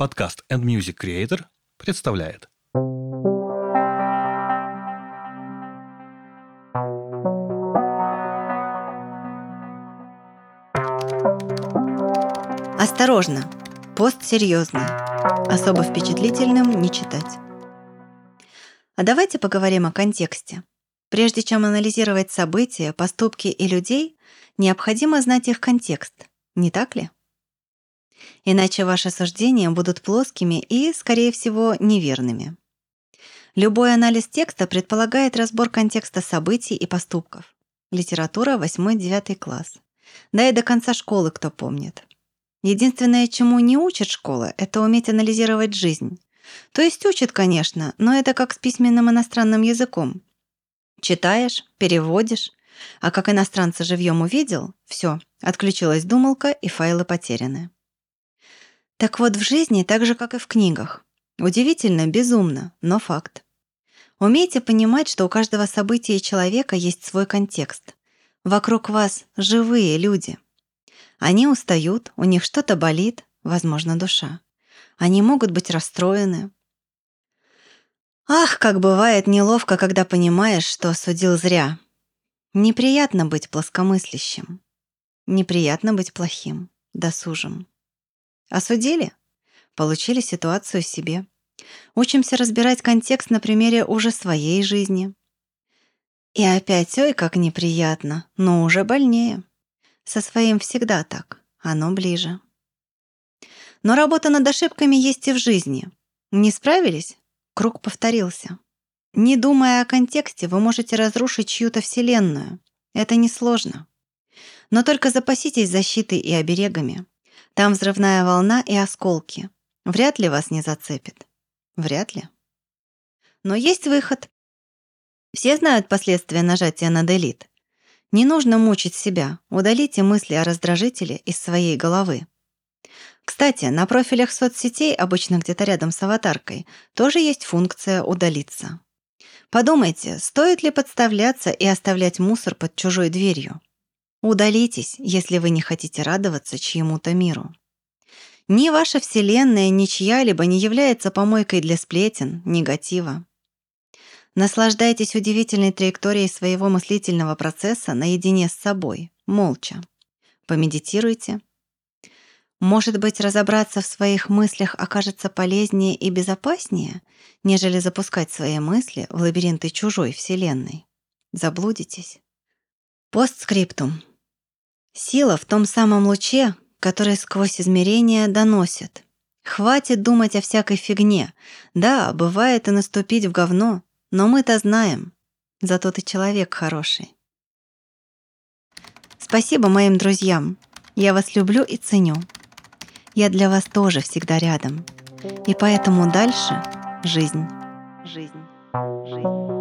Подкаст and Music Creator представляет Осторожно! Пост серьезный. Особо впечатлительным не читать. А давайте поговорим о контексте. Прежде чем анализировать события, поступки и людей, необходимо знать их контекст, не так ли? Иначе ваши суждения будут плоскими и, скорее всего, неверными. Любой анализ текста предполагает разбор контекста событий и поступков. Литература 8-9 класс. Да и до конца школы кто помнит. Единственное, чему не учит школа, это уметь анализировать жизнь. То есть учит, конечно, но это как с письменным иностранным языком. Читаешь, переводишь, а как иностранца живьем увидел, все, отключилась думалка и файлы потеряны. Так вот, в жизни так же, как и в книгах. Удивительно, безумно, но факт. Умейте понимать, что у каждого события и человека есть свой контекст. Вокруг вас живые люди. Они устают, у них что-то болит, возможно, душа. Они могут быть расстроены. Ах, как бывает неловко, когда понимаешь, что осудил зря. Неприятно быть плоскомыслящим. Неприятно быть плохим, досужим. Осудили? Получили ситуацию себе. Учимся разбирать контекст на примере уже своей жизни. И опять, ой, как неприятно, но уже больнее. Со своим всегда так, оно ближе. Но работа над ошибками есть и в жизни. Не справились? Круг повторился. Не думая о контексте, вы можете разрушить чью-то вселенную. Это несложно. Но только запаситесь защитой и оберегами. Там взрывная волна и осколки. Вряд ли вас не зацепит. Вряд ли. Но есть выход. Все знают последствия нажатия на Delete. Не нужно мучить себя. Удалите мысли о раздражителе из своей головы. Кстати, на профилях соцсетей, обычно где-то рядом с аватаркой, тоже есть функция «удалиться». Подумайте, стоит ли подставляться и оставлять мусор под чужой дверью? Удалитесь, если вы не хотите радоваться чьему-то миру. Ни ваша вселенная, ни чья-либо не является помойкой для сплетен, негатива. Наслаждайтесь удивительной траекторией своего мыслительного процесса наедине с собой, молча. Помедитируйте. Может быть, разобраться в своих мыслях окажется полезнее и безопаснее, нежели запускать свои мысли в лабиринты чужой вселенной. Заблудитесь. Постскриптум. Сила в том самом луче, который сквозь измерения доносит. Хватит думать о всякой фигне. Да, бывает и наступить в говно, но мы-то знаем. Зато ты человек хороший. Спасибо моим друзьям. Я вас люблю и ценю. Я для вас тоже всегда рядом. И поэтому дальше жизнь. Жизнь. Жизнь.